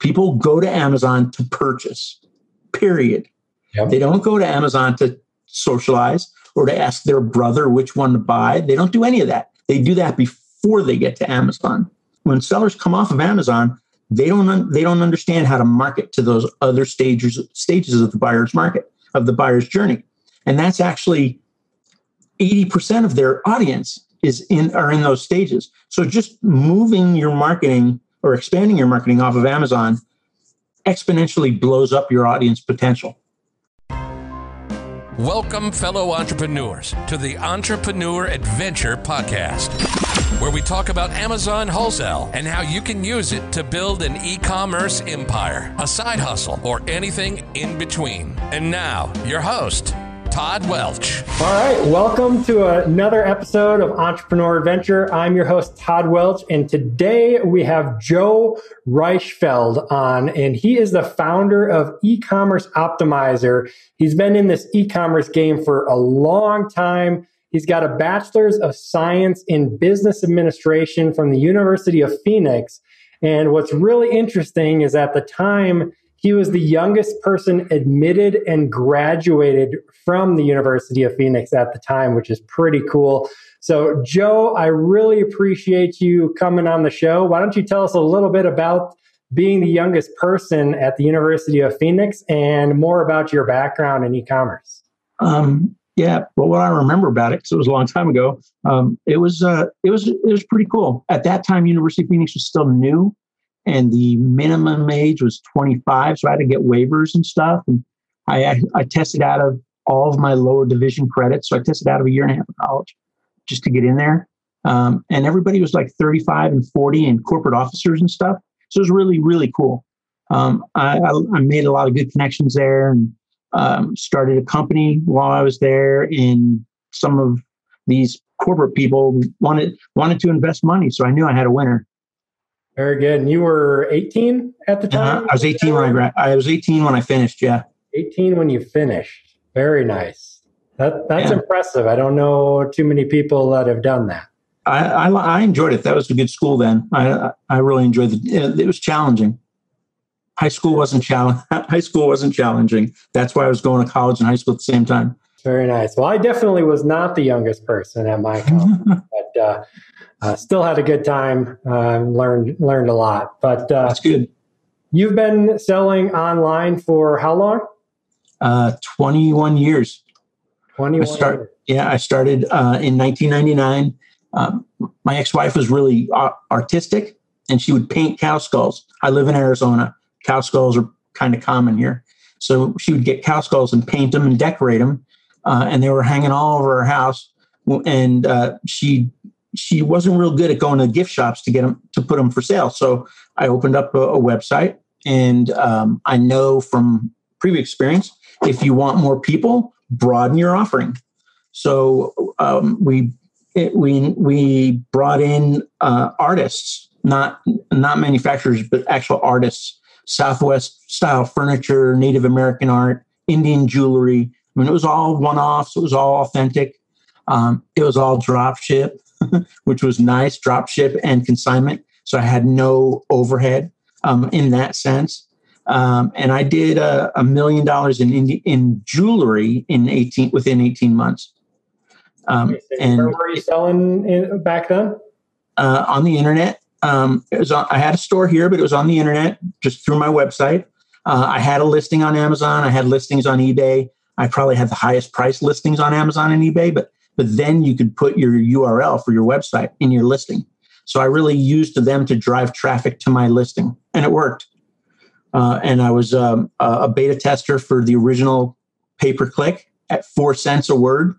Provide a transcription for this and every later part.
People go to Amazon to purchase, period. Yep. They don't go to Amazon to socialize or to ask their brother which one to buy. They don't do any of that. They do that before they get to Amazon. When sellers come off of Amazon, they don't un- they don't understand how to market to those other stages stages of the buyer's market of the buyer's journey, and that's actually eighty percent of their audience is in are in those stages. So just moving your marketing or expanding your marketing off of Amazon exponentially blows up your audience potential. Welcome, fellow entrepreneurs, to the Entrepreneur Adventure Podcast, where we talk about Amazon wholesale and how you can use it to build an e commerce empire, a side hustle, or anything in between. And now, your host, Todd Welch. All right, welcome to another episode of Entrepreneur Adventure. I'm your host, Todd Welch, and today we have Joe Reichfeld on, and he is the founder of E-commerce Optimizer. He's been in this e-commerce game for a long time. He's got a bachelor's of science in business administration from the University of Phoenix. And what's really interesting is at the time he was the youngest person admitted and graduated from the University of Phoenix at the time, which is pretty cool. So, Joe, I really appreciate you coming on the show. Why don't you tell us a little bit about being the youngest person at the University of Phoenix and more about your background in e commerce? Um, yeah, well, what I remember about it, because it was a long time ago, um, it was uh, it was it was pretty cool. At that time, University of Phoenix was still new, and the minimum age was 25, so I had to get waivers and stuff. And I I tested out of all of my lower division credits, so I tested out of a year and a half of college just to get in there. Um, and everybody was like 35 and 40 and corporate officers and stuff. So it was really really cool. Um, I, I, made a lot of good connections there and um, started a company while I was there. And some of these corporate people wanted wanted to invest money, so I knew I had a winner. Very good. And you were 18 at the time? Uh-huh. I was 18 when I gra- I was 18 when I finished. Yeah. 18 when you finished. Very nice. That that's Yeah. impressive. I don't know too many people that have done that. I, I I enjoyed it. That was a good school then. I I really enjoyed it. It was challenging. High school wasn't challenge. High school wasn't challenging. That's why I was going to college and high school at the same time. Very nice. Well, I definitely was not the youngest person at my college, but uh, uh, still had a good time. Uh, learned learned a lot. But uh, That's good. you've been selling online for how long? Uh, 21 years. Twenty one. start, yeah, I started uh, in 1999. Um, my ex-wife was really uh, artistic, and she would paint cow skulls. I live in Arizona. Cow skulls are kind of common here, so she would get cow skulls and paint them and decorate them, uh, and they were hanging all over her house. And uh, she she wasn't real good at going to gift shops to get them to put them for sale. So I opened up a, a website, and um, I know from previous experience, if you want more people, broaden your offering. So um, we it, we we brought in uh, artists, not not manufacturers, but actual artists. Southwest style furniture, Native American art, Indian jewelry. I mean, it was all one offs. It was all authentic. Um, it was all drop ship, which was nice. Drop ship and consignment. So I had no overhead um, in that sense. Um, and I did a, a million dollars in in jewelry in eighteen within eighteen months. Um, and Where were you selling in, back then? uh, on the internet. Um, it was on, I had a store here, but it was on the internet just through my website. Uh, I had a listing on Amazon. I had listings on eBay. I probably had the highest price listings on Amazon and eBay, but but then you could put your URL for your website in your listing. So I really used them to drive traffic to my listing, and it worked. Uh, and I was um, a beta tester for the original pay per click at four cents a word.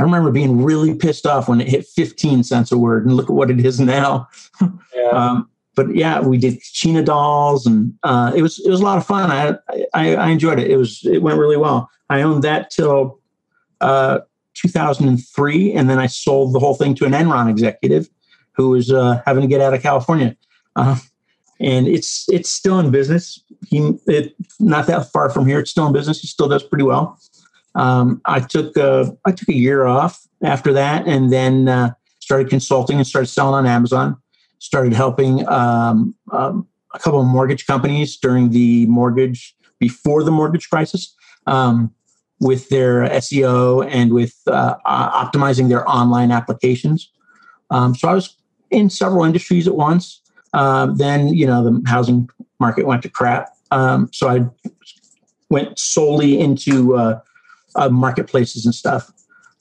I remember being really pissed off when it hit 15 cents a word, and look at what it is now. Yeah. Um, but yeah, we did China dolls, and uh, it was it was a lot of fun. I, I I enjoyed it. It was it went really well. I owned that till uh, 2003, and then I sold the whole thing to an Enron executive who was uh, having to get out of California. Uh, and it's it's still in business. He it, not that far from here. It's still in business. He still does pretty well. Um, I took a, I took a year off after that, and then uh, started consulting and started selling on Amazon. Started helping um, um, a couple of mortgage companies during the mortgage before the mortgage crisis um, with their SEO and with uh, uh, optimizing their online applications. Um, so I was in several industries at once. Um, then you know the housing market went to crap, um, so I went solely into uh, uh, marketplaces and stuff.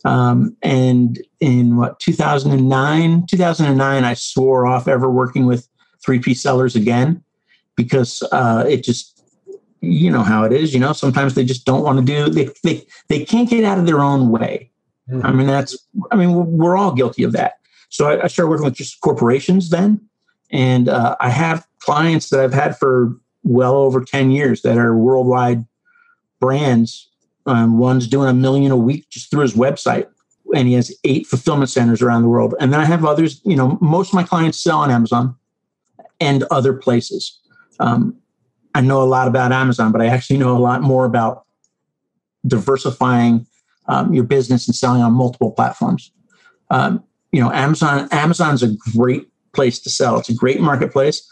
Um, and in what 2009, 2009, I swore off ever working with 3P sellers again because uh, it just you know how it is. You know sometimes they just don't want to do they they they can't get out of their own way. Mm-hmm. I mean that's I mean we're all guilty of that. So I, I started working with just corporations then, and uh, I have clients that I've had for well over 10 years that are worldwide brands. Um, one's doing a million a week just through his website, and he has eight fulfillment centers around the world. And then I have others, you know, most of my clients sell on Amazon and other places. Um, I know a lot about Amazon, but I actually know a lot more about diversifying um, your business and selling on multiple platforms. Um, you know, Amazon Amazon's a great place to sell. It's a great marketplace.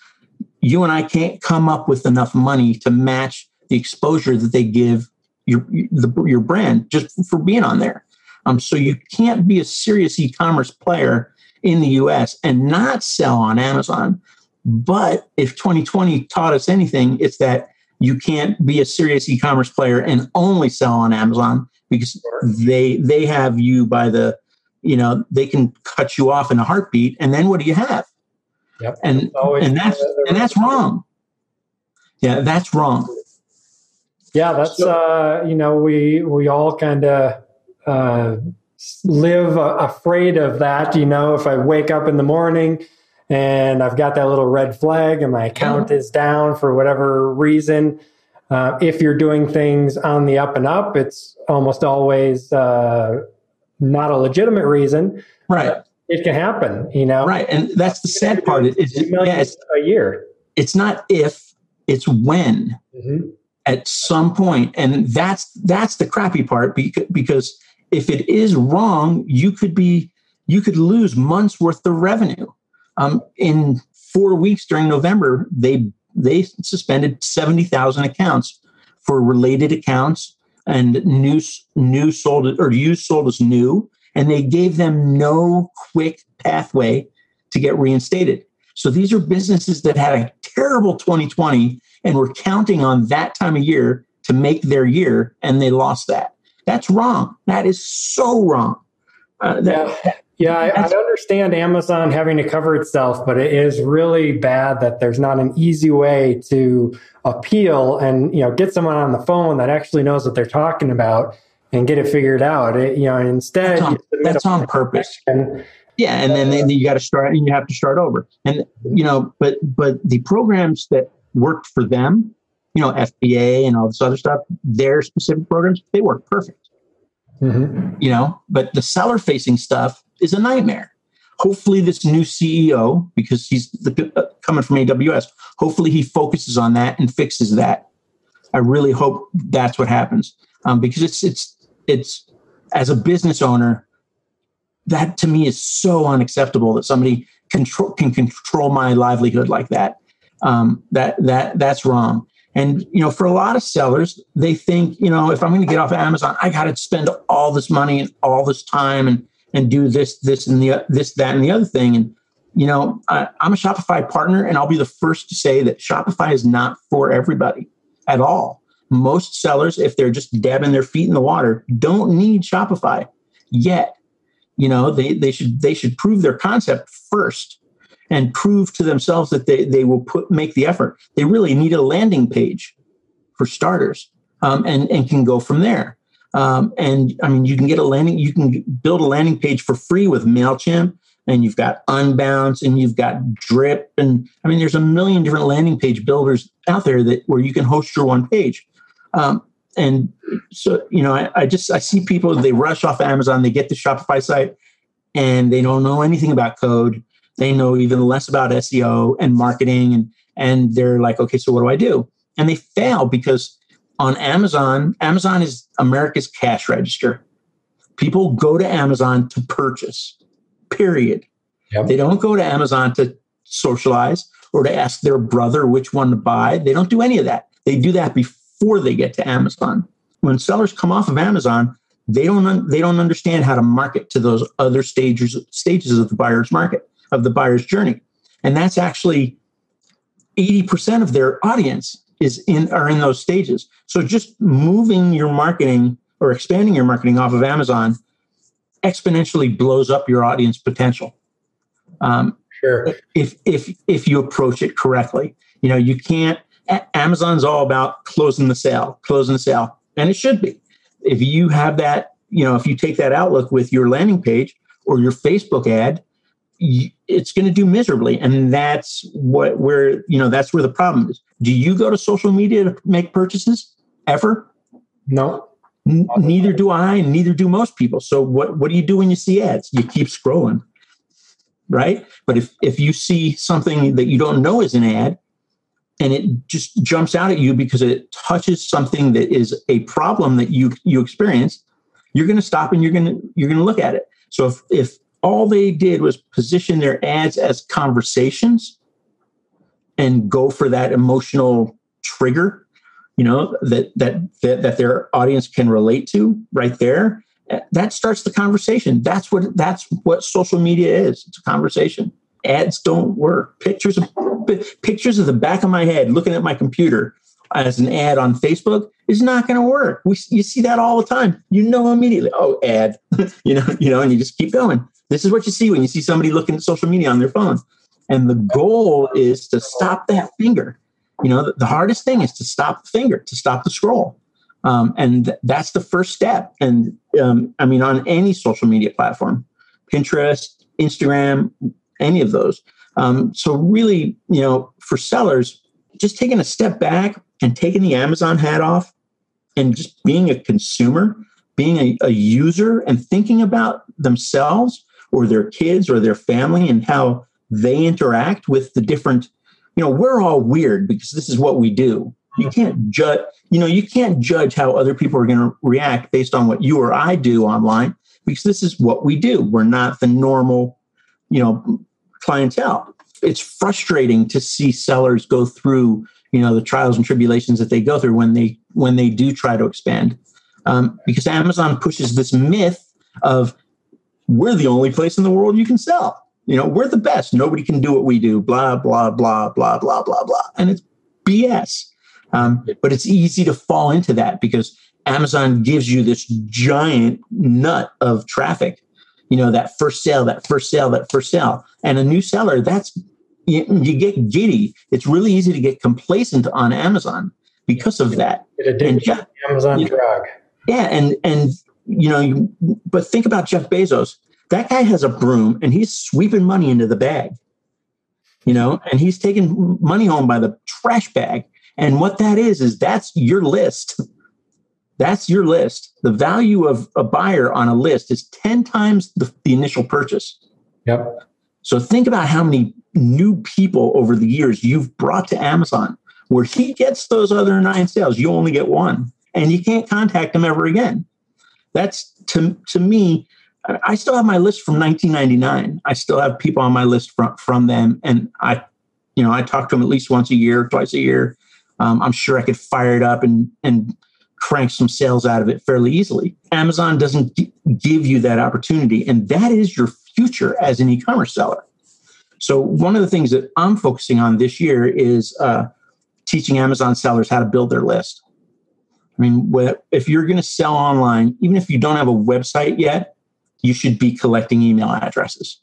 You and I can't come up with enough money to match the exposure that they give your the, your brand just for being on there. Um, so you can't be a serious e-commerce player in the U.S. and not sell on Amazon. But if 2020 taught us anything, it's that you can't be a serious e-commerce player and only sell on Amazon because they they have you by the you know they can cut you off in a heartbeat and then what do you have? Yep. and and that's and that's wrong. Yeah that's wrong. Yeah that's uh you know we we all kind of uh live uh, afraid of that you know if i wake up in the morning and i've got that little red flag and my account is down for whatever reason uh, if you're doing things on the up and up it's almost always uh, not a legitimate reason, right? It can happen, you know. Right, and that's the sad part. It's, yeah, it's a year. It's not if, it's when. Mm-hmm. At some point, and that's that's the crappy part because if it is wrong, you could be you could lose months worth of revenue. Um, in four weeks during November, they they suspended seventy thousand accounts for related accounts and new new sold or used sold as new, and they gave them no quick pathway to get reinstated. So these are businesses that had a terrible 2020 and were counting on that time of year to make their year, and they lost that. That's wrong. That is so wrong. Uh, that, yeah, I, I, understand Amazon having to cover itself, but it is really bad that there's not an easy way to appeal and you know get someone on the phone that actually knows what they're talking about and get it figured out. It, you know, instead that's on, that's on purpose. And, yeah, and then, then you got to start and you have to start over. And you know, but but the programs that worked for them, you know, FBA and all this other stuff, their specific programs, they work perfect. Mm-hmm. You know, but the seller facing stuff is a nightmare. Hopefully, this new CEO, because he's the, uh, coming from AWS, hopefully he focuses on that and fixes that. I really hope that's what happens um, because it's it's it's as a business owner, that to me is so unacceptable that somebody control can control my livelihood like that. Um, that that that's wrong. And you know, for a lot of sellers, they think you know if I'm going to get off of Amazon, I got to spend all this money and all this time and and do this, this, and the this, that, and the other thing. And you know, I, I'm a Shopify partner, and I'll be the first to say that Shopify is not for everybody at all. Most sellers, if they're just dabbing their feet in the water, don't need Shopify yet. You know, they they should they should prove their concept first and prove to themselves that they, they will put make the effort. They really need a landing page for starters, um, and and can go from there. Um, and I mean, you can get a landing, you can build a landing page for free with Mailchimp, and you've got Unbounce, and you've got Drip, and I mean, there's a million different landing page builders out there that where you can host your one page. Um, and so, you know, I, I just I see people they rush off Amazon, they get the Shopify site, and they don't know anything about code. They know even less about SEO and marketing, and and they're like, okay, so what do I do? And they fail because on Amazon, Amazon is America's cash register. People go to Amazon to purchase, period. Yep. They don't go to Amazon to socialize or to ask their brother which one to buy. They don't do any of that. They do that before they get to Amazon. When sellers come off of Amazon, they don't they don't understand how to market to those other stages stages of the buyer's market of the buyer's journey, and that's actually eighty percent of their audience is in are in those stages. So just moving your marketing or expanding your marketing off of Amazon exponentially blows up your audience potential. Um, sure. If if if you approach it correctly, you know you can't. Amazon's all about closing the sale, closing the sale, and it should be. If you have that, you know, if you take that outlook with your landing page or your Facebook ad, it's going to do miserably, and that's what where you know that's where the problem is. Do you go to social media to make purchases ever? No. N- neither do I, and neither do most people. So what what do you do when you see ads? You keep scrolling, right? But if if you see something that you don't know is an ad, and it just jumps out at you because it touches something that is a problem that you you experience, you're going to stop and you're going to you're going to look at it. So if if all they did was position their ads as conversations and go for that emotional trigger you know that that that, that their audience can relate to right there eh, that starts the conversation. That's what that's what social media is. It's a conversation. Ads don't work. Pictures of pictures of the back of my head looking at my computer as an ad on facebook is not going to work. We, you see that all the time. You know immediately oh ad. You know you know and you just keep going. This is what you see when you see somebody looking at social media on their phone and the goal is to stop that finger. You know the, the hardest thing is to stop the finger to stop the scroll. Um, and th- that's the first step. And um, i mean on any social media platform pinterest instagram any of those. Um, so really you know for sellers just taking a step back and taking the amazon hat off and just being a consumer being a, a user and thinking about themselves or their kids or their family and how they interact with the different you know, we're all weird because this is what we do. You can't judge, you know, you can't judge how other people are going to react based on what you or I do online because this is what we do. We're not the normal, you know, clientele. It's frustrating to see sellers go through, you know, the trials and tribulations that they go through when they when they do try to expand, um, because Amazon pushes this myth of we're the only place in the world you can sell you know, we're the best. Nobody can do what we do. Blah blah blah blah blah blah blah, and it's BS. Um, but it's easy to fall into that because Amazon gives you this giant nut of traffic. You know, that first sale, that first sale, that first sale, and a new seller. That's you, you get giddy. It's really easy to get complacent on Amazon because of that. And Jeff, Amazon drug. Yeah, and and you know, you, but think about Jeff Bezos that guy has a broom and he's sweeping money into the bag, you know, and he's taking money home by the trash bag. And what that is, is that's your list. That's your list. The value of a buyer on a list is 10 times the, the initial purchase. Yep. So think about how many new people over the years you've brought to Amazon where he gets those other nine sales. You only get one and you can't contact him ever again. That's to, to me, I still have my list from 1999. I still have people on my list from from them, and I, you know, I talk to them at least once a year, twice a year. Um, I'm sure I could fire it up and and crank some sales out of it fairly easily. Amazon doesn't give you that opportunity, and that is your future as an e-commerce seller. So one of the things that I'm focusing on this year is uh, teaching Amazon sellers how to build their list. I mean, if you're going to sell online, even if you don't have a website yet, you should be collecting email addresses.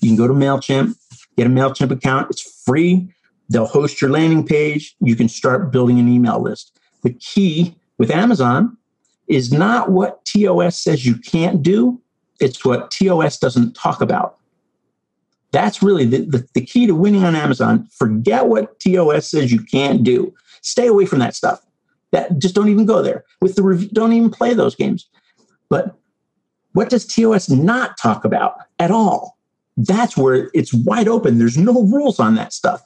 You can go to MailChimp, get a MailChimp account. It's free. They'll host your landing page. You can start building an email list. The key with Amazon is not what TOS says you can't do, it's what TOS doesn't talk about. That's really the, the, the, key to winning on Amazon. Forget what TOS says you can't do. Stay away from that stuff. That just don't even go there. With the review, don't even play those games. But what does TOS not talk about at all? That's where it's wide open. There's no rules on that stuff.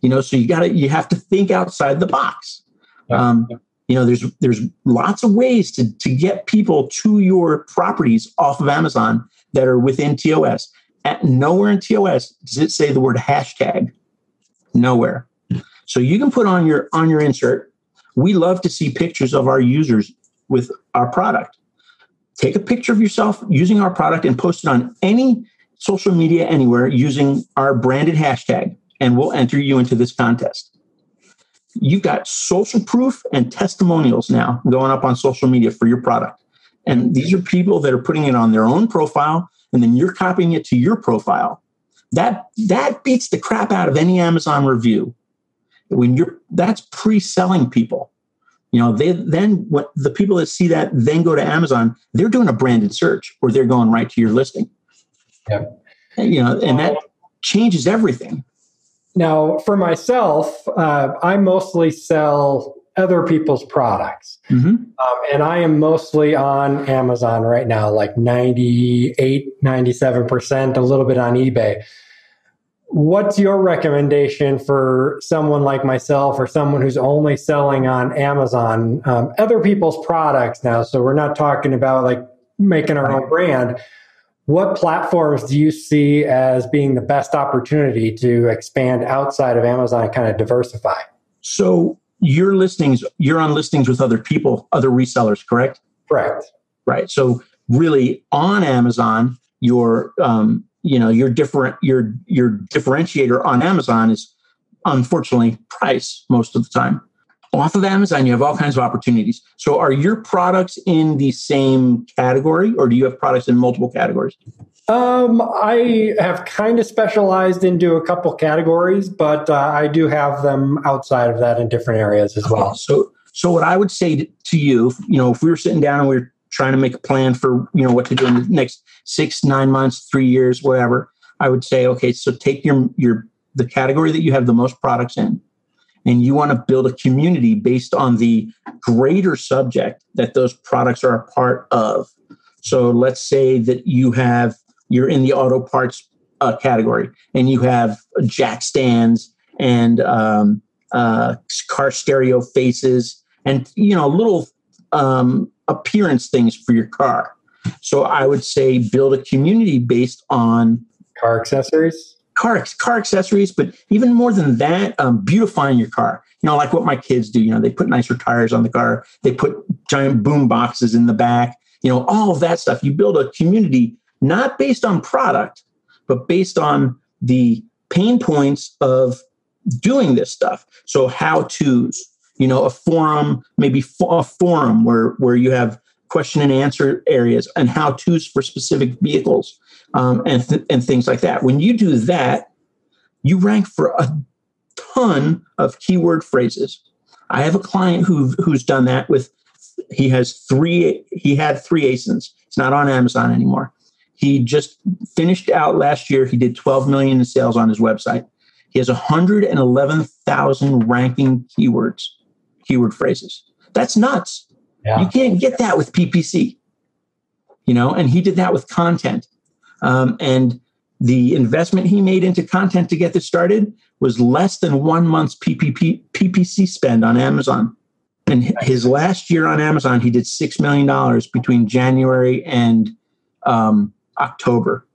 You know, so you got to you have to think outside the box. Um, you know, there's there's lots of ways to to get people to your properties off of Amazon that are within TOS. At nowhere in TOS does it say the word hashtag. Nowhere. So you can put on your on your insert. We love to see pictures of our users with our product. Take a picture of yourself using our product and post it on any social media anywhere using our branded hashtag, and we'll enter you into this contest. You've got social proof and testimonials now going up on social media for your product. And these are people that are putting it on their own profile, and then you're copying it to your profile. That that beats the crap out of any Amazon review. When you're that's pre-selling people. You know, they then what the people that see that then go to Amazon, they're doing a branded search or they're going right to your listing. Yeah. And, you know, and that changes everything. Now, for myself, uh, I mostly sell other people's products. Mm-hmm. Um, and I am mostly on Amazon right now, like 98, 97%, a little bit on eBay. What's your recommendation for someone like myself or someone who's only selling on Amazon, um, other people's products now? So we're not talking about like making our own brand. What platforms do you see as being the best opportunity to expand outside of Amazon and kind of diversify? So your listings, you're on listings with other people, other resellers, correct? Correct. Right. So really on Amazon, your um, you know, your different your your differentiator on Amazon is unfortunately price most of the time. Off of Amazon, you have all kinds of opportunities. So are your products in the same category or do you have products in multiple categories? Um, I have kind of specialized into a couple categories, but uh, I do have them outside of that in different areas as well. So, so what I would say to, you, you know, if we were sitting down and we are trying to make a plan for, you know, what to do in the next six, nine months, three years, whatever, I would say, okay, so take your your the category that you have the most products in, and you want to build a community based on the greater subject that those products are a part of. So let's say that you have you're in the auto parts uh, category and you have jack stands and um, uh, car stereo faces and you know a little um, appearance things for your car. So i would say build a community based on car accessories? Car car accessories but even more than that um, beautifying your car. You know like what my kids do you know they put nicer tires on the car they put giant boom boxes in the back you know all of that stuff. You build a community not based on product, but based on the pain points of doing this stuff. So how to's, you know, a forum, maybe a forum where where you have question and answer areas and how to's for specific vehicles um, and th- and things like that. When you do that, you rank for a ton of keyword phrases. I have a client who who's done that with. He has three. He had three ASINs. It's not on Amazon anymore. He just finished out last year. He did 12 million in sales on his website. He has 111,000 ranking keywords, keyword phrases. That's nuts. Yeah. You can't get that with PPC, you know, and he did that with content. Um, and the investment he made into content to get this started was less than one month's PPP, PPC spend on Amazon. And his last year on Amazon, he did $6 million between January and um, October.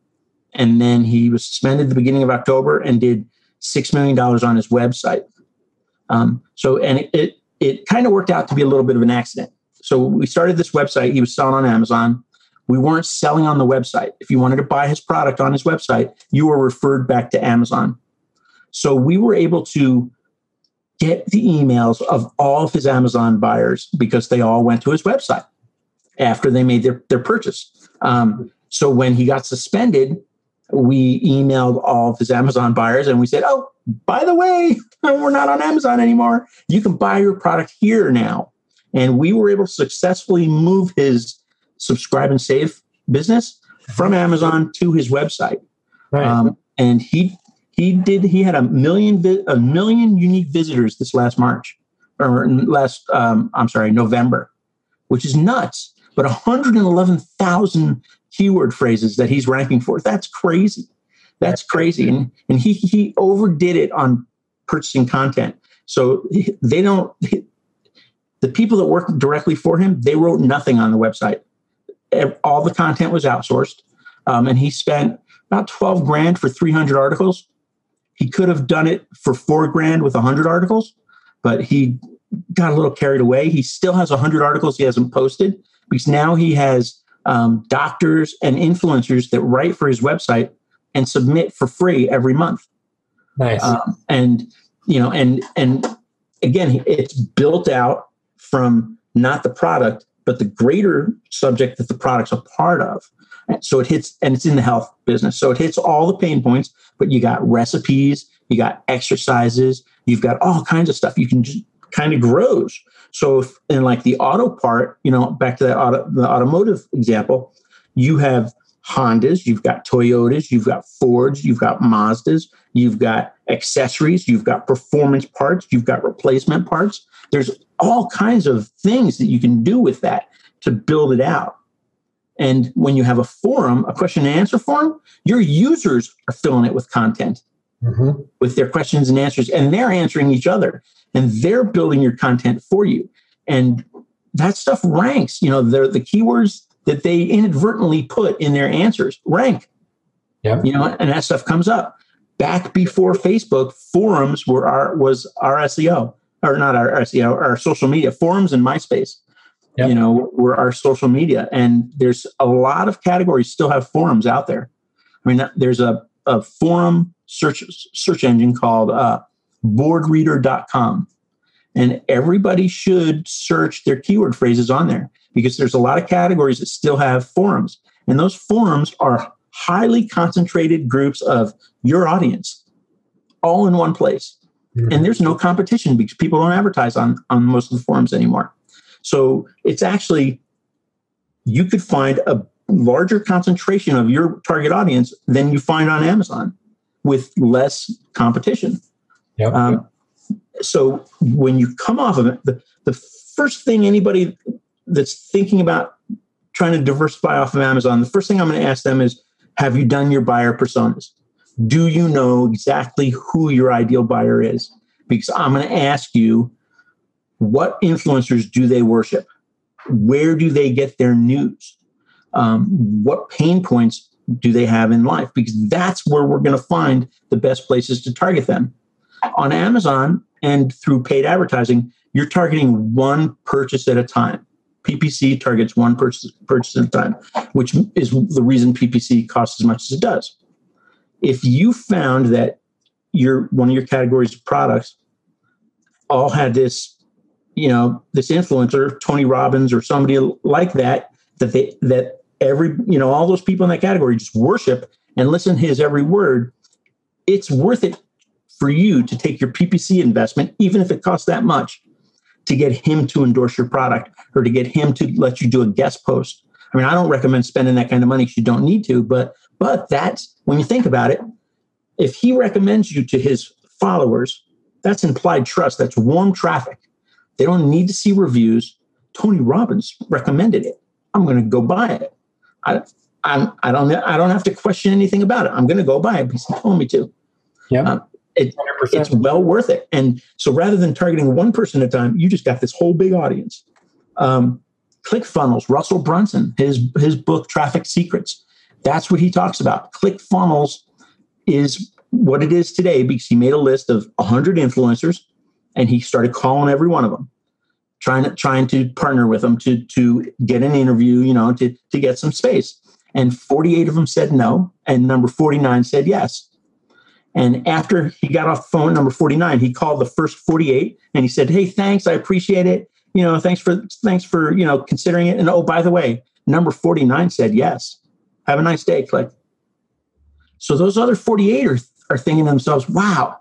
And then he was suspended the beginning of October and did $6 million on his website. Um, so, and it, it, it kind of worked out to be a little bit of an accident. So we started this website. He was selling on Amazon. We weren't selling on the website. If you wanted to buy his product on his website, you were referred back to Amazon. So we were able to get the emails of all of his Amazon buyers because they all went to his website after they made their, their purchase. Um, so when he got suspended, we emailed all of his Amazon buyers and we said, Oh, by the way, we're not on Amazon anymore. You can buy your product here now. And we were able to successfully move his subscribe and save business from Amazon to his website. Right. Um, and he he did he had a million a million unique visitors this last March or last um, I'm sorry November, which is nuts. But 111,000 keyword phrases that he's ranking for. That's crazy. That's crazy. And, and he, he overdid it on purchasing content. So they don't, the people that work directly for him, they wrote nothing on the website. All the content was outsourced. Um, and he spent about 12 grand for 300 articles. he could have done it for four grand with a hundred articles, but he got a little carried away. He still has a hundred articles he hasn't posted because now he has um, doctors and influencers that write for his website and submit for free every month. Nice. Um, and you know, and and again, it's built out from not the product, but the greater subject that the product's a part of. So it hits, and it's in the health business. So it hits all the pain points, but you got recipes, you got exercises, you've got all kinds of stuff. You can just kind of grows. So if, in like the auto part, you know, back to that auto, the automotive example, you have Hondas, you've got Toyotas, you've got Fords, you've got Mazdas, you've got accessories, you've got performance parts, you've got replacement parts. There's all kinds of things that you can do with that to build it out. And when you have a forum, a question and answer forum, your users are filling it with content mm-hmm. with their questions and answers, and they're answering each other and they're building your content for you. And that stuff ranks. You know, they're the keywords that they inadvertently put in their answers rank. Yeah. You know, and that stuff comes up. Back before Facebook, forums were our was our SEO or not our SEO, our social media forums and MySpace. Yep. You know, were our social media, and there's a lot of categories still have forums out there. I mean, there's a, a forum search search engine called uh, boardreader.com, and everybody should search their keyword phrases on there because there's a lot of categories that still have forums, and those forums are highly concentrated groups of your audience, all in one place. Mm-hmm. And there's no competition because people don't advertise on, on most of the forums anymore. So it's actually, you could find a larger concentration of your target audience than you find on Amazon with less competition. Yep. Um, so when you come off of it, the, the first thing anybody that's thinking about trying to diversify off of Amazon, the first thing I'm going to ask them is, have you done your buyer personas? Do you know exactly who your ideal buyer is? Because I'm going to ask you, what influencers do they worship? Where do they get their news? Um, what pain points do they have in life? Because that's where we're going to find the best places to target them. On Amazon and through paid advertising, you're targeting one purchase at a time. PPC targets one purchase, purchase at a time, which is the reason PPC costs as much as it does. If you found that your one of your categories of products all had this you know this influencer tony robbins or somebody like that that they that every you know all those people in that category just worship and listen to his every word it's worth it for you to take your ppc investment even if it costs that much to get him to endorse your product or to get him to let you do a guest post i mean i don't recommend spending that kind of money if you don't need to but but that's when you think about it if he recommends you to his followers that's implied trust that's warm traffic they don't need to see reviews. Tony Robbins recommended it. I'm going to go buy it. I, I'm, I don't, I don't have to question anything about it. I'm going to go buy it because he told me to. Yeah. Um, it, it's well worth it. And so rather than targeting one person at a time, you just got this whole big audience. Um, ClickFunnels, Russell Brunson, his, his book, Traffic Secrets. That's what he talks about. ClickFunnels is what it is today because he made a list of 100 influencers and he started calling every one of them trying to trying to partner with them to to get an interview you know to to get some space. And 48 of them said no and number 49 said yes. And after he got off the phone number 49 he called the first 48 and he said hey thanks i appreciate it. You know thanks for thanks for you know considering it. And oh by the way number 49 said yes. Have a nice day click. So those other 48 are, are thinking to themselves wow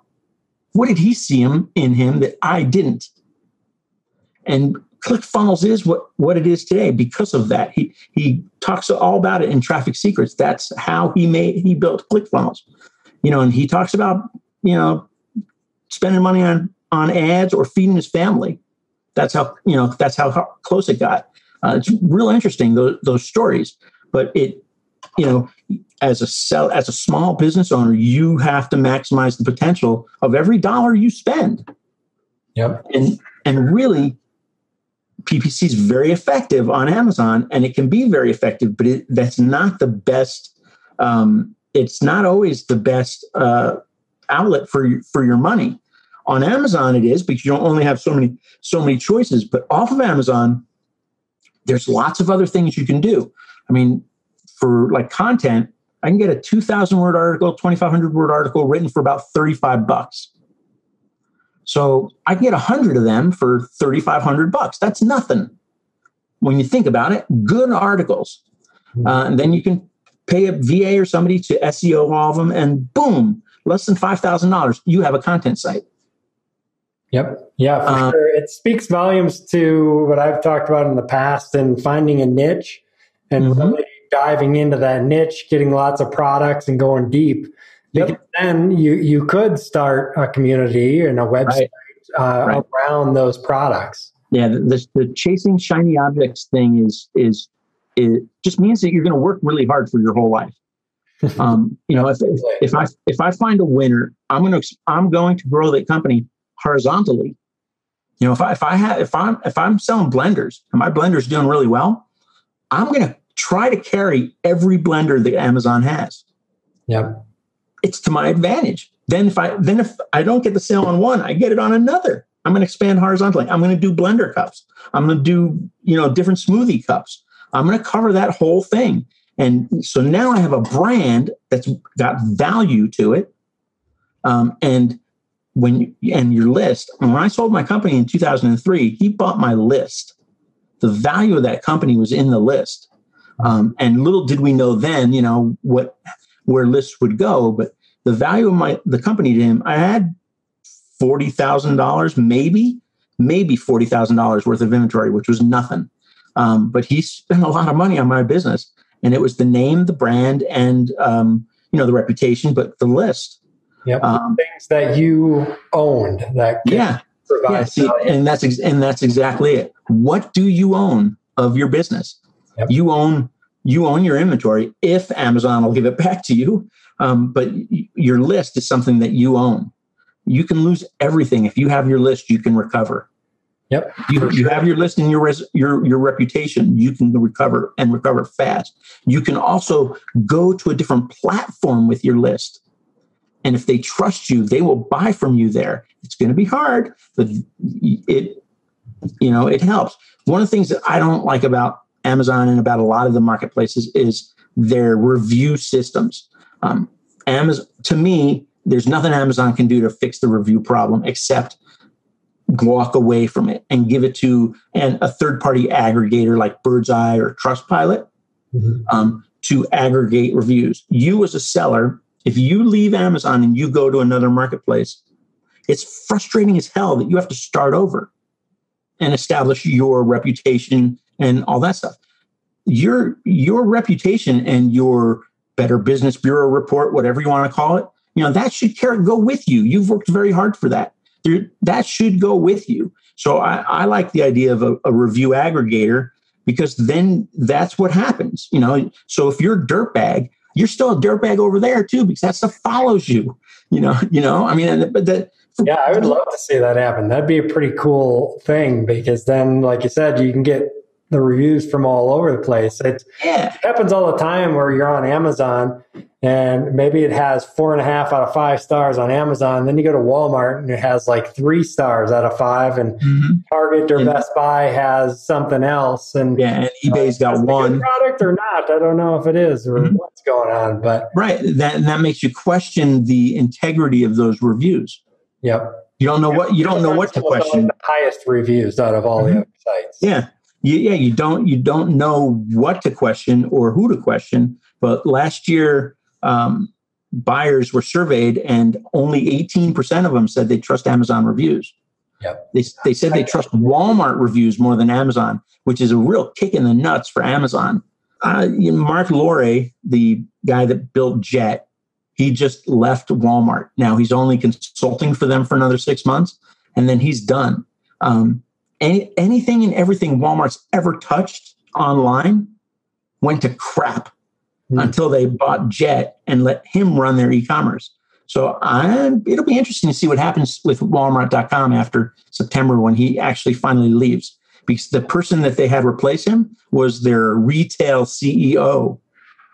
what did he see him in him that I didn't? And ClickFunnels is what, what it is today because of that. He he talks all about it in Traffic Secrets. That's how he made he built ClickFunnels. You know, and he talks about, you know, spending money on on ads or feeding his family. That's how, you know, that's how close it got. Uh, it's real interesting those those stories, but it you know as a sell as a small business owner you have to maximize the potential of every dollar you spend yep and and really ppc is very effective on amazon and it can be very effective but it, that's not the best um, it's not always the best uh, outlet for for your money. On Amazon, it is because you don't only have so many so many choices. But off of Amazon, there's lots of other things you can do. I mean, for like content, I can get a 2,000 word article, 2,500 word article written for about 35 bucks. So I can get 100 of them for 3,500 bucks. That's nothing when you think about it. Good articles. Hmm. Uh, and then you can pay a VA or somebody to SEO all of them, and boom, less than $5,000, you have a content site. Yep. Yeah, for um, sure. It speaks volumes to what I've talked about in the past and finding a niche and mm-hmm. really diving into that niche, getting lots of products and going deep. Yep. then you you could start a community and a website right. Uh, right. around those products. Yeah, the, the chasing shiny objects thing is is it just means that you're going to work really hard for your whole life. Um, you know, if, if, if I if I find a winner, I'm going to I'm going to grow that company horizontally. You know, if I if I have if I'm if I'm selling blenders and my blender's doing really well, I'm going to try to carry every blender that Amazon has. Yep. It's to my advantage. Then if I then if I don't get the sale on one, I get it on another. I'm going to expand horizontally. I'm going to do blender cups. I'm going to do, you know, different smoothie cups. I'm going to cover that whole thing. And so now I have a brand that's got value to it. Um, and when you, and your list, when I sold my company in 2003, he bought my list. The value of that company was in the list. Um, and little did we know then, you know, what where lists would go. But the value of my the company to him, I had forty thousand dollars, maybe, maybe forty thousand dollars worth of inventory, which was nothing. Um, but he spent a lot of money on my business, and it was the name, the brand, and um, you know the reputation, but the list. Yep. Um, things that you owned that yeah, yeah. See, and that's ex- and that's exactly it. What do you own of your business? Yep. You own you own your inventory if Amazon will give it back to you. Um, but your list is something that you own. You can lose everything if you have your list. You can recover. Yep. You, sure. you have your list and your res, your your reputation. You can recover and recover fast. You can also go to a different platform with your list. And if they trust you, they will buy from you there. It's going to be hard, but it you know, it helps. One of the things that I don't like about Amazon and about a lot of the marketplaces is their review systems. Um, Amazon, to me, there's nothing Amazon can do to fix the review problem except walk away from it and give it to an, a third party aggregator like Birdseye or Trustpilot mm-hmm. um, to aggregate reviews. You, as a seller, if you leave Amazon and you go to another marketplace, it's frustrating as hell that you have to start over and establish your reputation and all that stuff. Your your reputation and your Better Business Bureau report, whatever you want to call it, you know that should care, go with you. You've worked very hard for that. That should go with you. So I, I like the idea of a, a review aggregator because then that's what happens. You know, so if you're dirtbag, you're still a dirtbag over there too because that stuff follows you. You know, you know. I mean, but that yeah, I would love to see that happen. That'd be a pretty cool thing because then, like you said, you can get the reviews from all over the place. It, yeah. it happens all the time where you're on Amazon and maybe it has four and a half out of five stars on Amazon. Then you go to Walmart and it has like three stars out of five, and mm-hmm. Target or and, Best Buy has something else. And yeah, and eBay's uh, got one product or not. I don't know if it is or mm-hmm. what's going on, but right that that makes you question the integrity of those reviews. Yep. You don't know what you don't know what to question. The highest reviews out of all mm-hmm. the other sites. Yeah. You, yeah, you don't you don't know what to question or who to question. But last year, um, buyers were surveyed, and only eighteen percent of them said they trust Amazon reviews. Yep. They, they said they trust Walmart reviews more than Amazon, which is a real kick in the nuts for Amazon. Uh, Marc Lore, the guy that built Jet, he just left Walmart. Now he's only consulting for them for another six months, and then he's done. Um, any, anything and everything Walmart's ever touched online went to crap mm. until they bought Jet and let him run their e-commerce. So I, it'll be interesting to see what happens with Walmart.com after September when he actually finally leaves. Because the person that they had replace him was their retail CEO.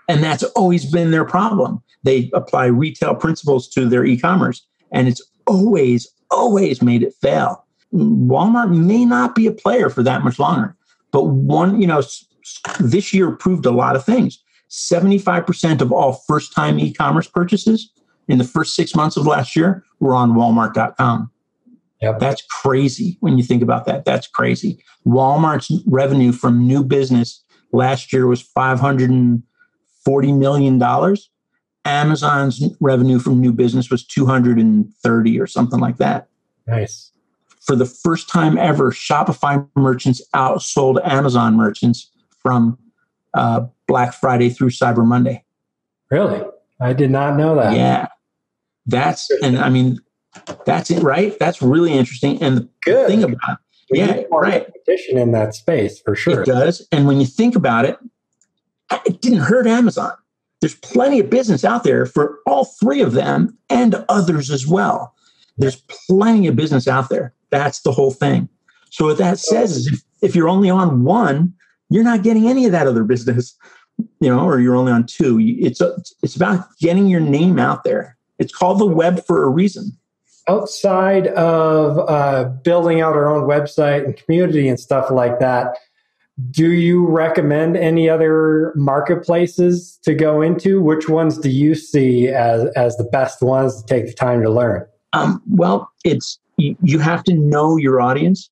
And that's always been their problem. they apply retail principles to their e-commerce, and it's always, always made it fail. Walmart may not be a player for that much longer, but one, you know, this year proved a lot of things. 75% of all first time e commerce purchases in the first six months of last year were on walmart.com. Yep. That's crazy when you think about that. That's crazy. Walmart's revenue from new business last year was $540 million. Amazon's revenue from new business was 230 or something like that. Nice. For the first time ever, Shopify merchants outsold Amazon merchants from uh, Black Friday through Cyber Monday. Really? I did not know that. Yeah. That's, and I mean, that's it, right? That's really interesting. And the Good. thing about we yeah, right. competition in that space for sure. It does. And when you think about it, it didn't hurt Amazon. There's plenty of business out there for all three of them and others as well. There's plenty of business out there. That's the whole thing. So what that says is if, if you're only on one, you're not getting any of that other business, you know, or you're only on two. It's a, it's about getting your name out there. It's called the web for a reason. Outside of uh, building out our own website and community and stuff like that, do you recommend any other marketplaces to go into? Which ones do you see as, as the best ones to take the time to learn? Um, well, it's you, have to know your audience.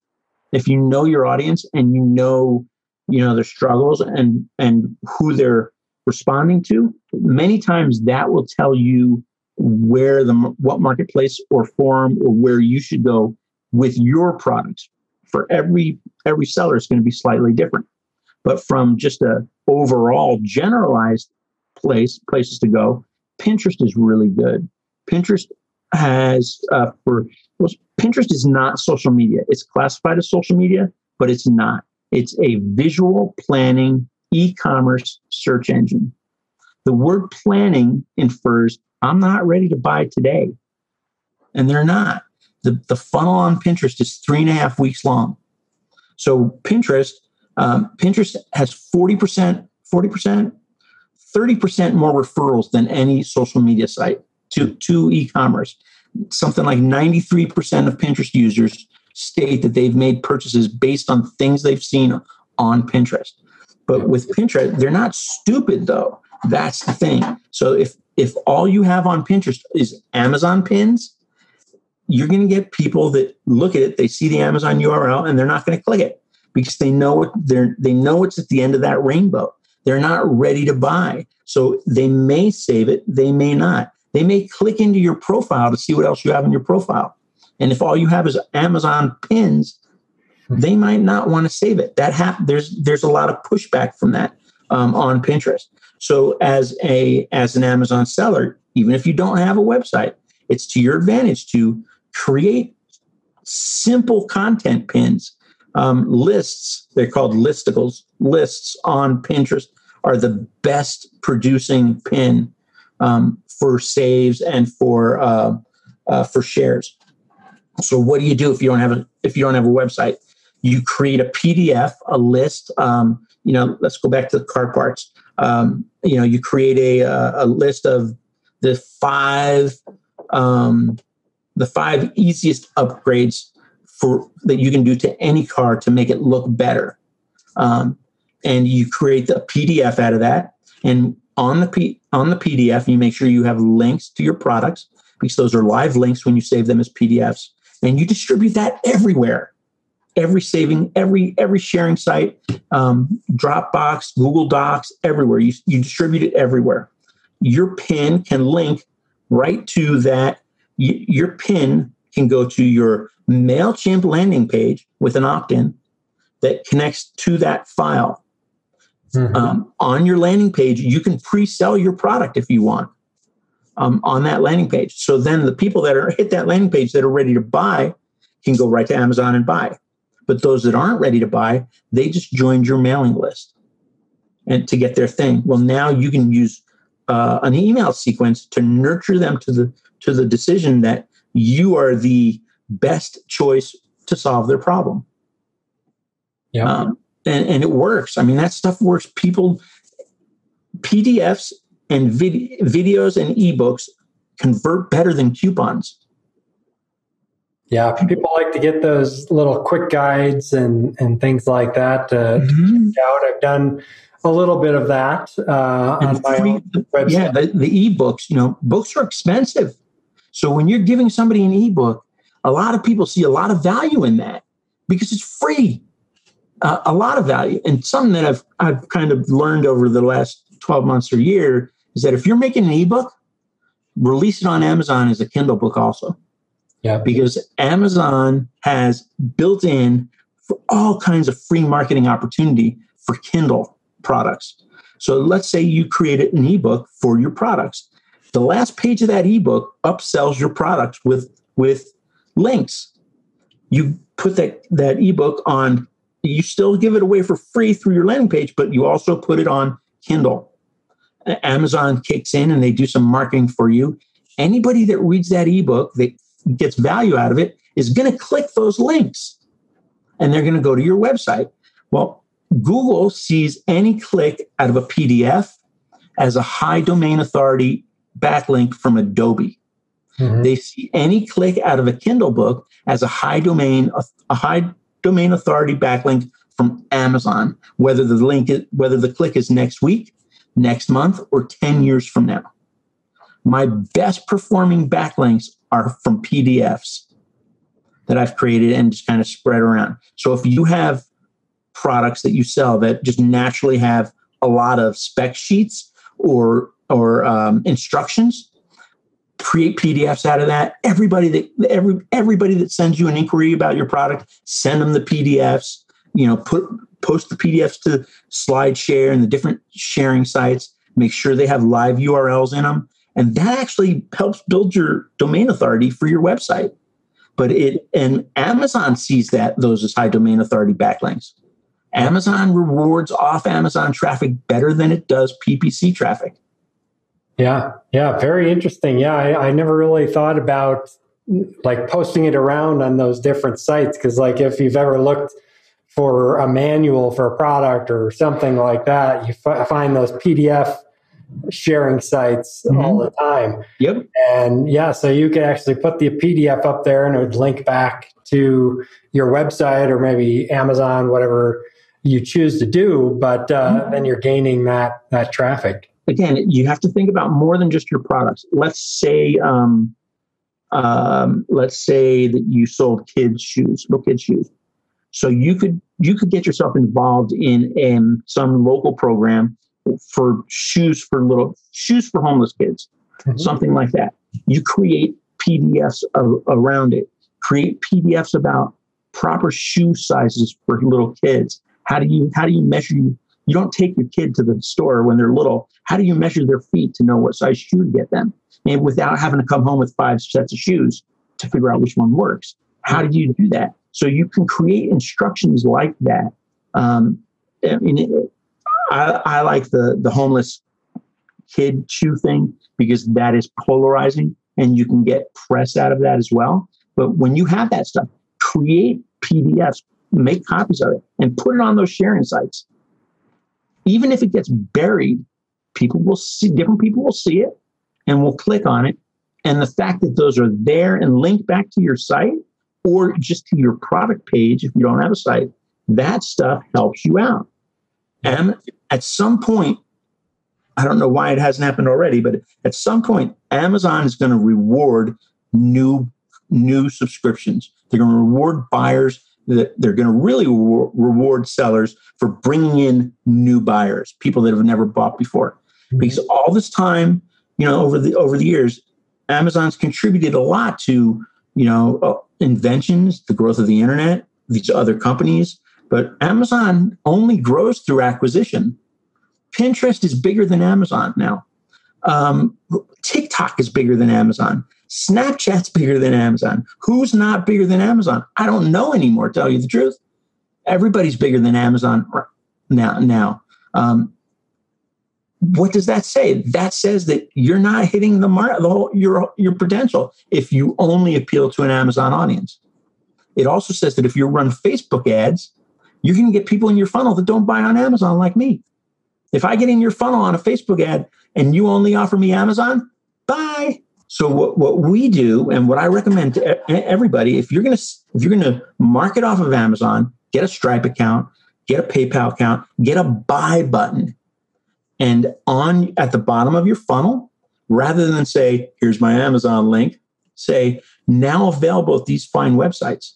If you know your audience and you know you know their struggles and and who they're responding to, many times that will tell you where the what marketplace or forum or where you should go with your product. For every every seller, it's going to be slightly different. But from just a overall generalized place places to go, Pinterest is really good. Pinterest has uh, for Pinterest is not social media. It's classified as social media, but it's not. It's a visual planning e-commerce search engine. The word planning infers I'm not ready to buy today. And they're not. The, the funnel on Pinterest is three and a half weeks long. So Pinterest, um, Pinterest has 40%, 40%, 30% more referrals than any social media site to, to e-commerce. Something like 93% of Pinterest users state that they've made purchases based on things they've seen on Pinterest. But with Pinterest, they're not stupid though. That's the thing. So if if all you have on Pinterest is Amazon pins, you're going to get people that look at it, they see the Amazon URL, and they're not going to click it because they know it. They're they know it's at the end of that rainbow. They're not ready to buy, so they may save it, they may not. They may click into your profile to see what else you have in your profile, and if all you have is Amazon pins, they might not want to save it. That hap- there's there's a lot of pushback from that um, on Pinterest. So as a as an Amazon seller, even if you don't have a website, it's to your advantage to create simple content pins, um, lists. They're called listicles. Lists on Pinterest are the best producing pin um, for saves and for uh, uh, for shares. So what do you do if you don't have a if you don't have a website? You create a PDF, a list. Um, you know, let's go back to the car parts um, you know you create a, a list of the five um, the five easiest upgrades for that you can do to any car to make it look better um, and you create the pdf out of that and on the P, on the pdf you make sure you have links to your products because those are live links when you save them as pdfs and you distribute that everywhere every saving, every every sharing site, um, Dropbox, Google Docs, everywhere. You, you distribute it everywhere. Your pin can link right to that. Y- your pin can go to your Mailchimp landing page with an opt-in that connects to that file. Mm-hmm. Um, on your landing page, you can pre-sell your product if you want um, on that landing page. So then the people that are hit that landing page that are ready to buy can go right to Amazon and buy. But those that aren't ready to buy, they just joined your mailing list and to get their thing. Well, now you can use uh, an email sequence to nurture them to the to the decision that you are the best choice to solve their problem. Yeah, um, and, and it works. I mean, that stuff works. People PDFs and vid- videos and ebooks convert better than coupons. Yeah, people like to get those little quick guides and and things like that to, mm-hmm. to out. I've done a little bit of that uh, on my free, website. Yeah, the, the ebooks. You know, books are expensive, so when you're giving somebody an ebook, a lot of people see a lot of value in that because it's free. Uh, a lot of value, and something that I've I've kind of learned over the last twelve months or year is that if you're making an ebook, release it on Amazon as a Kindle book also. Yeah. Because Amazon has built in for all kinds of free marketing opportunity for Kindle products. So let's say you created an ebook for your products. The last page of that ebook upsells your product with with links. You put that that ebook on you still give it away for free through your landing page, but you also put it on Kindle. Amazon kicks in and they do some marketing for you. Anybody that reads that ebook that gets value out of it is going to click those links and they're going to go to your website. Well, Google sees any click out of a PDF as a high domain authority backlink from Adobe. Mm-hmm. They see any click out of a Kindle book as a high domain a high domain authority backlink from Amazon, whether the link is, whether the click is next week, next month, or 10 years from now. My best performing backlinks are from PDFs that I've created and just kind of spread around. So if you have products that you sell that just naturally have a lot of spec sheets or or um, instructions, create PDFs out of that. Everybody that every everybody that sends you an inquiry about your product, send them the PDFs. You know, put post the PDFs to SlideShare and the different sharing sites. Make sure they have live URLs in them. And that actually helps build your domain authority for your website. But it and Amazon sees that those as high domain authority backlinks. Amazon rewards off Amazon traffic better than it does PPC traffic. Yeah, yeah, very interesting. Yeah, I, I never really thought about like posting it around on those different sites because, like, if you've ever looked for a manual for a product or something like that, you f- find those PDF sharing sites mm-hmm. all the time. Yep. And yeah, so you could actually put the PDF up there and it would link back to your website or maybe Amazon, whatever you choose to do. But uh, mm-hmm. then you're gaining that that traffic. Again, you have to think about more than just your products. Let's say, um, um, let's say that you sold kids shoes, little kids shoes. So you could you could get yourself involved in um, some local program for shoes for little shoes for homeless kids, mm-hmm. something like that. You create PDFs of, around it. Create PDFs about proper shoe sizes for little kids. How do you how do you measure you? Don't take your kid to the store when they're little. How do you measure their feet to know what size shoe to get them? And without having to come home with five sets of shoes to figure out which one works. How do you do that? So you can create instructions like that. Um, I mean, I, I like the the homeless kid shoe thing because that is polarizing and you can get press out of that as well. But when you have that stuff, create PDFs, make copies of it, and put it on those sharing sites. Even if it gets buried, people will see, different people will see it and will click on it. And the fact that those are there and linked back to your site or just to your product page, if you don't have a site, that stuff helps you out. And at some point, I don't know why it hasn't happened already, but at some point, Amazon is going to reward new new subscriptions. They're going to reward buyers. That they're going to really reward sellers for bringing in new buyers, people that have never bought before. Mm-hmm. Because all this time, you know, over the over the years, Amazon's contributed a lot to you know uh, inventions, the growth of the internet, these other companies. But Amazon only grows through acquisition. Pinterest is bigger than Amazon now. Um, TikTok is bigger than Amazon. Snapchat's bigger than Amazon. Who's not bigger than Amazon? I don't know anymore. Tell you the truth, everybody's bigger than Amazon now. Now, um, what does that say? That says that you're not hitting the mark, the whole your your potential if you only appeal to an Amazon audience. It also says that if you run Facebook ads, you can get people in your funnel that don't buy on Amazon like me. If I get in your funnel on a Facebook ad and you only offer me Amazon, bye. So what, what we do and what I recommend to everybody, if you're gonna if you're gonna market off of Amazon, get a Stripe account, get a PayPal account, get a buy button. And on at the bottom of your funnel, rather than say, here's my Amazon link, say now available at these fine websites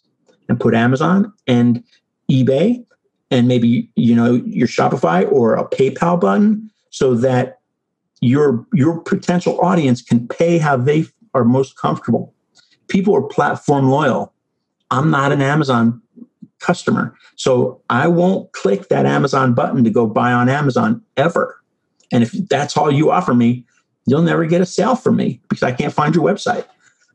and put Amazon and eBay and maybe you know your Shopify or a PayPal button so that your your potential audience can pay how they are most comfortable. People are platform loyal. I'm not an Amazon customer, so I won't click that Amazon button to go buy on Amazon ever. And if that's all you offer me, you'll never get a sale from me because I can't find your website.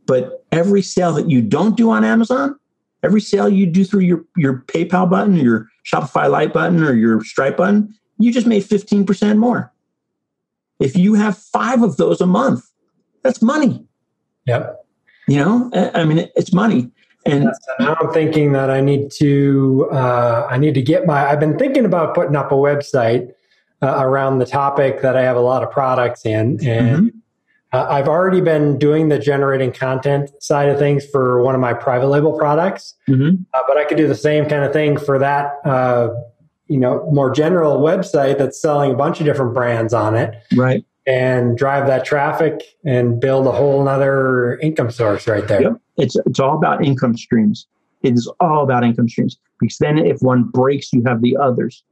But every sale that you don't do on Amazon, every sale you do through your, your PayPal button, your Shopify Lite button, or your Stripe button, you just made 15% more. If you have five of those a month, that's money. Yep. You know, I mean, it's money. And so now I'm thinking that I need to, uh, I need to get my, I've been thinking about putting up a website uh, around the topic that I have a lot of products in. And mm-hmm. uh, I've already been doing the generating content side of things for one of my private label products, mm-hmm. Uh, but I could do the same kind of thing for that uh, you know more general website that's selling a bunch of different brands on it. Right. And drive that traffic and build a whole nother income source right there. Yep. it's it's all about income streams. It is all about income streams. Because then if one breaks you have the others.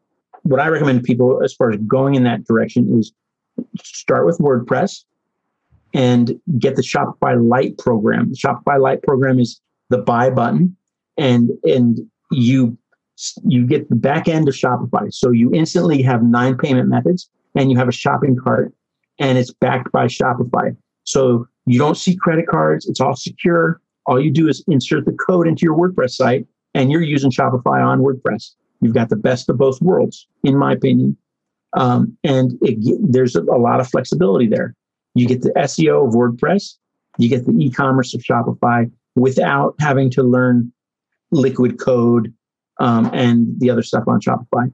What i recommend people as far as going in that direction is start with wordpress and get the shopify lite program. The shopify lite program is the buy button and and you you get the back end of Shopify. So you instantly have nine payment methods and you have a shopping cart and it's backed by Shopify. So you don't see credit cards. It's all secure. All you do is insert the code into your WordPress site and you're using Shopify on WordPress. You've got the best of both worlds, in my opinion. Um, and it, there's a, a lot of flexibility there. You get the SEO of WordPress, you get the e commerce of Shopify without having to learn liquid code um, and the other stuff on Shopify.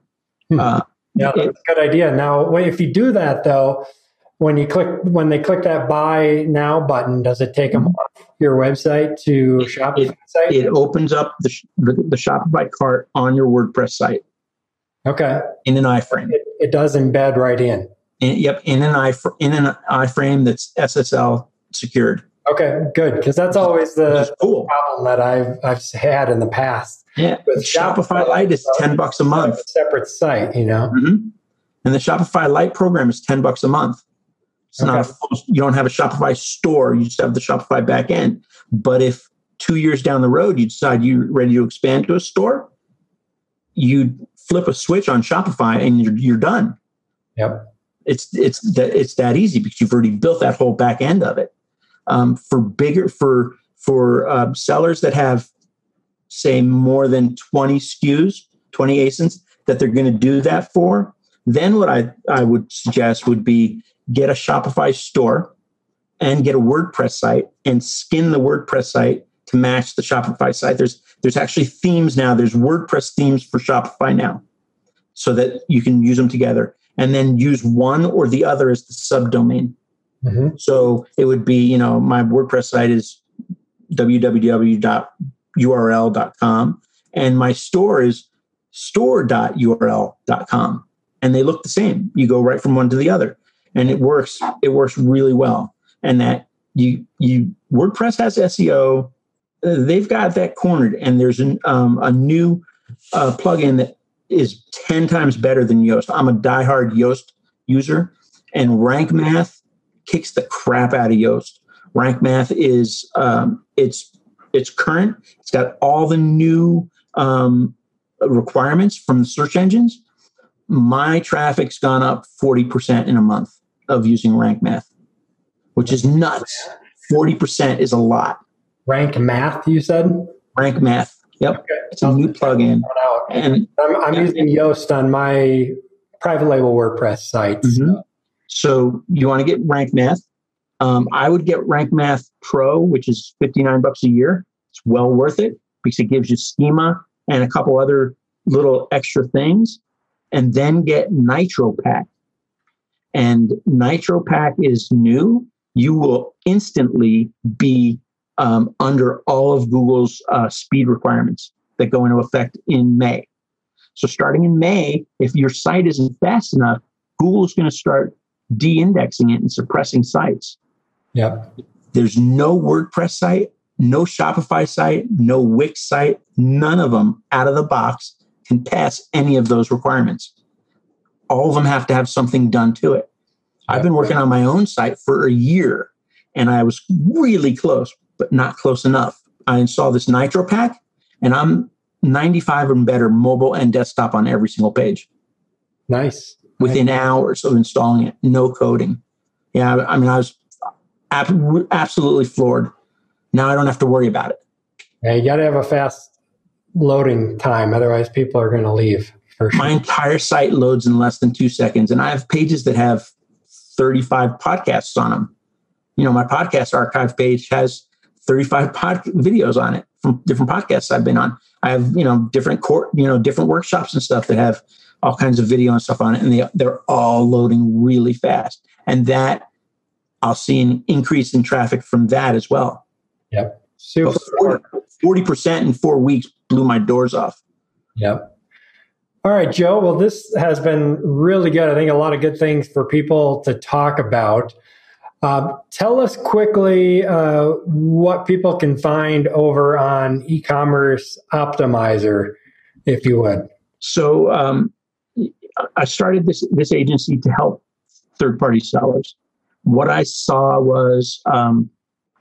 Hmm. Uh, yeah, that's it, a good idea. Now, if you do that though, when you click when they click that buy now button, does it take them off your website to it, Shopify it, site? It opens up the, the, the Shopify cart on your WordPress site. Okay. In an iframe. It, it does embed right in. in. Yep, in an iframe in an iframe that's SSL secured. Okay, good because that's always the cool. problem that I've I've had in the past yeah, with Shopify, Shopify Lite is ten bucks a month. A separate site, you know. Mm-hmm. And the Shopify Lite program is ten bucks a month. It's okay. not a full, you don't have a Shopify store. You just have the Shopify back end. But if two years down the road you decide you're ready to expand to a store, you flip a switch on Shopify and you're you're done. Yep. It's it's that it's that easy because you've already built that whole back end of it. Um, for bigger for for uh, sellers that have say more than 20 SKUs, 20 ASINs that they're going to do that for, then what I, I would suggest would be get a Shopify store and get a WordPress site and skin the WordPress site to match the Shopify site. There's there's actually themes now. There's WordPress themes for Shopify now, so that you can use them together, and then use one or the other as the subdomain. Mm-hmm. So it would be, you know, my WordPress site is www url.com and my store is store.url.com and they look the same. You go right from one to the other and it works it works really well. And that you you wordpress has seo they've got that cornered and there's an, um, a new uh, plugin that is 10 times better than yoast. I'm a diehard yoast user and rank math kicks the crap out of yoast rank math is um, it's it's current. It's got all the new um, requirements from the search engines. My traffic's gone up 40% in a month of using Rank Math, which is nuts. 40% is a lot. Rank Math, you said? Rank Math. Yep. Okay. It's a new plugin. And I'm, I'm using Yoast on my private label WordPress site. Mm-hmm. So. So you want to get Rank Math. Um, I would get Rank Math Pro, which is 59 bucks a year. It's well worth it because it gives you schema and a couple other little extra things. And then get Nitro Pack. and Nitro Pack is new, you will instantly be um, under all of Google's uh, speed requirements that go into effect in May. So, starting in May, if your site isn't fast enough, Google's going to start de indexing it and suppressing sites. Yeah. There's no WordPress site, no Shopify site, no Wix site, none of them out of the box can pass any of those requirements. All of them have to have something done to it. I've been working on my own site for a year and I was really close, but not close enough. I installed this Nitro Pack and I'm 95 and better mobile and desktop on every single page. Nice. Within hours of installing it, no coding. Yeah, I mean, I was absolutely floored. Now I don't have to worry about it. Yeah, you got to have a fast loading time, otherwise people are going to leave. Sure. My entire site loads in less than two seconds, and I have pages that have 35 podcasts on them. You know, my podcast archive page has 35 pod videos on it from different podcasts I've been on. I have, you know, different court, you know, different workshops and stuff that have all kinds of video and stuff on it. And they, they're all loading really fast. And that I'll see an increase in traffic from that as well. Yep. Super. 40% in four weeks blew my doors off. Yep. All right, Joe. Well, this has been really good. I think a lot of good things for people to talk about. Uh, tell us quickly uh, what people can find over on e-commerce optimizer, if you would. So um, I started this this agency to help third party sellers. What I saw was um,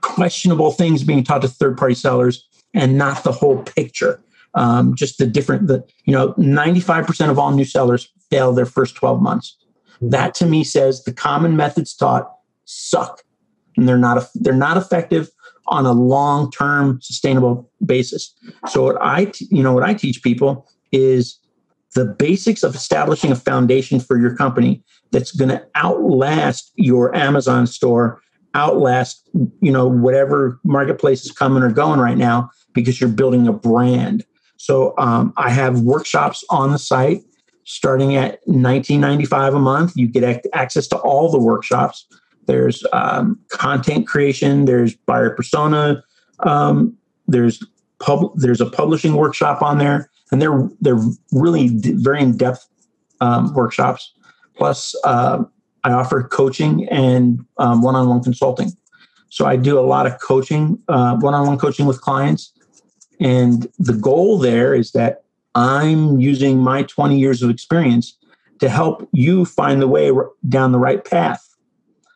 questionable things being taught to third party sellers and not the whole picture. Um, just the different, the you know, ninety five percent of all new sellers fail their first twelve months. That to me says the common methods taught suck and they're not they're not effective on a long-term sustainable basis so what i you know what i teach people is the basics of establishing a foundation for your company that's going to outlast your amazon store outlast you know whatever marketplace is coming or going right now because you're building a brand. So um, i have workshops on the site starting at 1995 a month. You get access to all the workshops. There's um, content creation, there's buyer persona, um, there's pub, there's a publishing workshop on there, and they're they're really very in depth um, workshops. Plus, uh, I offer coaching and one on one consulting. So I do a lot of coaching, one on one coaching with clients, and the goal there is that I'm using my 20 years of experience to help you find the way down the right path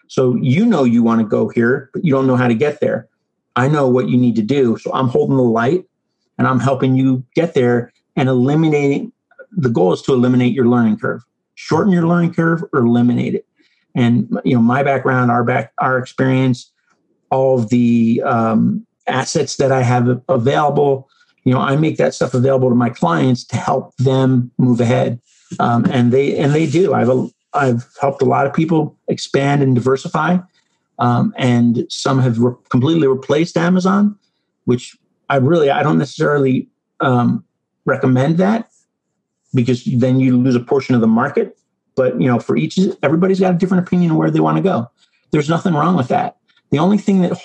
so you know you want to go here, but you don't know how to get there. I know what you need to do. So I'm holding the light and I'm helping you get there and eliminating the goal is to eliminate your learning curve. Shorten your learning curve or eliminate it. And you know, my background, our back, our experience, all of the um, assets that I have available, you know, I make that stuff available to my clients to help them move ahead. Um, and they and they do. I have a I've helped a lot of people expand and diversify, um, and some have re- completely replaced Amazon, which I really I don't necessarily um, recommend that because then you lose a portion of the market. But you know, for each everybody's got a different opinion of where they want to go. There's nothing wrong with that. The only thing that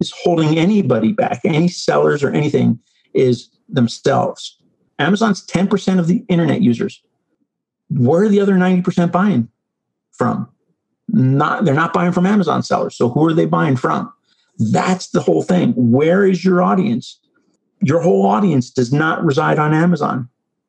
is holding anybody back, any sellers or anything, is themselves. Amazon's 10% of the internet users where are the other 90% buying from? Not they're not buying from Amazon sellers. So who are they buying from? That's the whole thing. Where is your audience? Your whole audience does not reside on Amazon.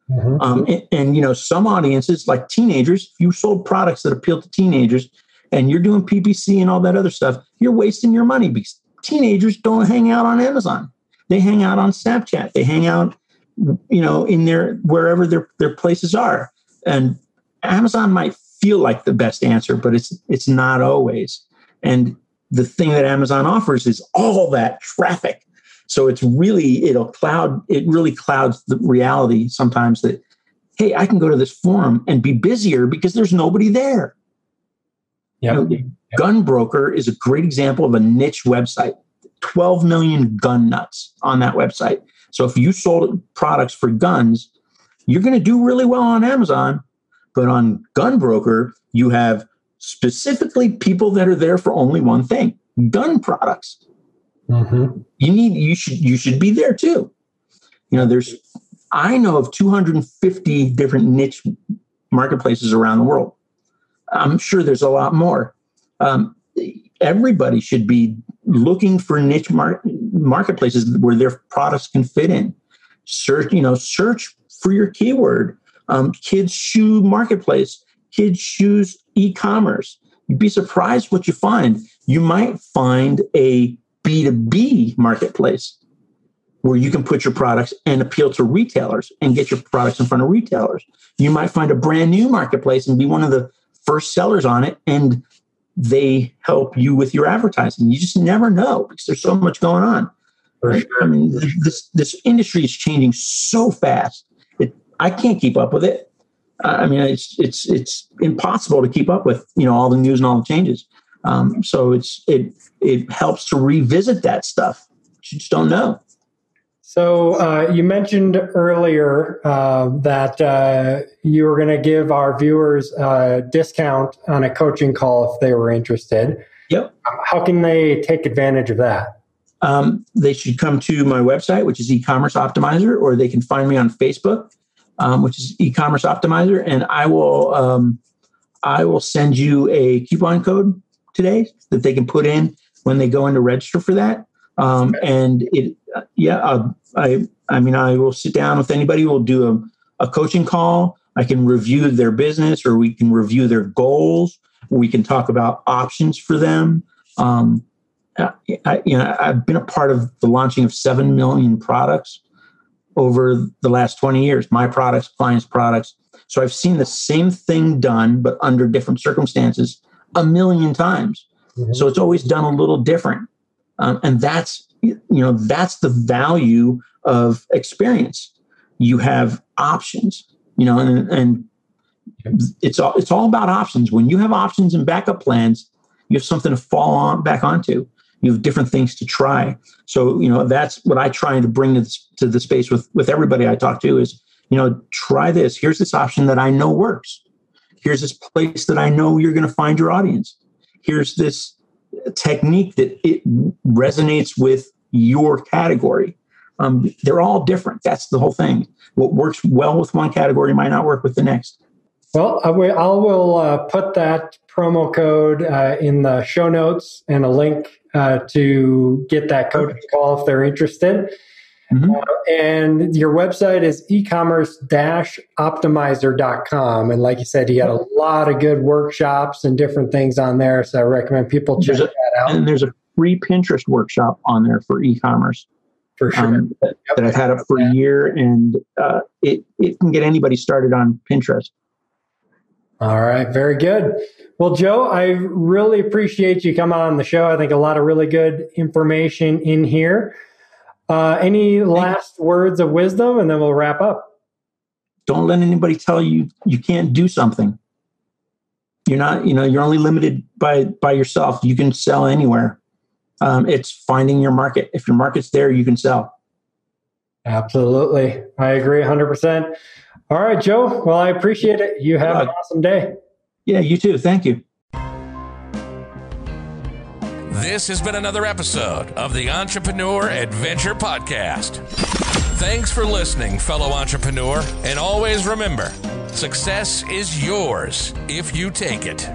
Mm-hmm. Um, and, and, you know, some audiences like teenagers, if you sold products that appeal to teenagers and you're doing PPC and all that other stuff, you're wasting your money because teenagers don't hang out on Amazon. They hang out on Snapchat. They hang out, you know, in their wherever their their places are and Amazon might feel like the best answer, but it's it's not always. And the thing that Amazon offers is all that traffic. So it's really it'll cloud it really clouds the reality sometimes that hey, I can go to this forum and be busier because there's nobody there. Yep. You know, yep. GunBroker is a great example of a niche website. 12 million gun nuts on that website. So if you sold products for guns, you're going to do really well on Amazon, but on GunBroker, you have specifically people that are there for only one thing gun products. Mm-hmm. You need you should you should be there too. You know, there's I know of 250 different niche marketplaces around the world. I'm sure there's a lot more. Um, everybody should be looking for niche mar- marketplaces where their products can fit in. Search, you know, search for your keyword. Um, kids shoe marketplace, kids shoes e-commerce. You'd be surprised what you find. You might find a B2B marketplace where you can put your products and appeal to retailers and get your products in front of retailers. You might find a brand new marketplace and be one of the first sellers on it and they help you with your advertising. You just never know because there's so much going on. Right? I mean, this this industry is changing so fast. It, I can't keep up with it. I mean, it's it's it's impossible to keep up with you know all the news and all the changes. Um, so it's it it helps to revisit that stuff. You just don't know. So uh, you mentioned earlier uh, that uh, you were going to give our viewers a discount on a coaching call if they were interested. Yep. How can they take advantage of that? Um, they should come to my website, which is e-commerce optimizer, or they can find me on Facebook, um, which is e-commerce optimizer, and I will um, I will send you a coupon code today that they can put in when they go in to register for that. Um, and it, yeah, uh, I, I mean, I will sit down with anybody. We'll do a, a coaching call. I can review their business, or we can review their goals. We can talk about options for them. Um, I, you know, I've been a part of the launching of seven million products over the last 20 years. My products, clients' products. So I've seen the same thing done, but under different circumstances, a million times. Mm-hmm. So it's always done a little different. Um, and that's you know that's the value of experience. You have options, you know, and, and it's all it's all about options. When you have options and backup plans, you have something to fall on back onto. You have different things to try. So you know that's what I try to bring to, this, to the space with with everybody I talk to is you know try this. Here's this option that I know works. Here's this place that I know you're going to find your audience. Here's this technique that it resonates with your category. Um, they're all different. That's the whole thing. What works well with one category might not work with the next. Well, I will, I will uh, put that promo code uh, in the show notes and a link uh, to get that coaching call if they're interested. Mm-hmm. Uh, and your website is e-commerce-optimizer.com. And like you said, you got a lot of good workshops and different things on there. So I recommend people check a, that out. And there's a free Pinterest workshop on there for e-commerce. For sure. Um, that, yep. that, I've had up for a year and uh, it, it can get anybody started on Pinterest. All right, very good. Well, Joe, I really appreciate you coming on the show. I think a lot of really good information in here. Uh, any last words of wisdom, and then we'll wrap up. Don't let anybody tell you you can't do something. You're not, you know, you're only limited by by yourself. You can sell anywhere. Um, it's finding your market. If your market's there, you can sell. Absolutely, I agree 100. percent All right, Joe. Well, I appreciate it. You have an awesome day. Yeah, you too. Thank you. This has been another episode of the Entrepreneur Adventure Podcast. Thanks for listening, fellow entrepreneur, and always remember success is yours if you take it.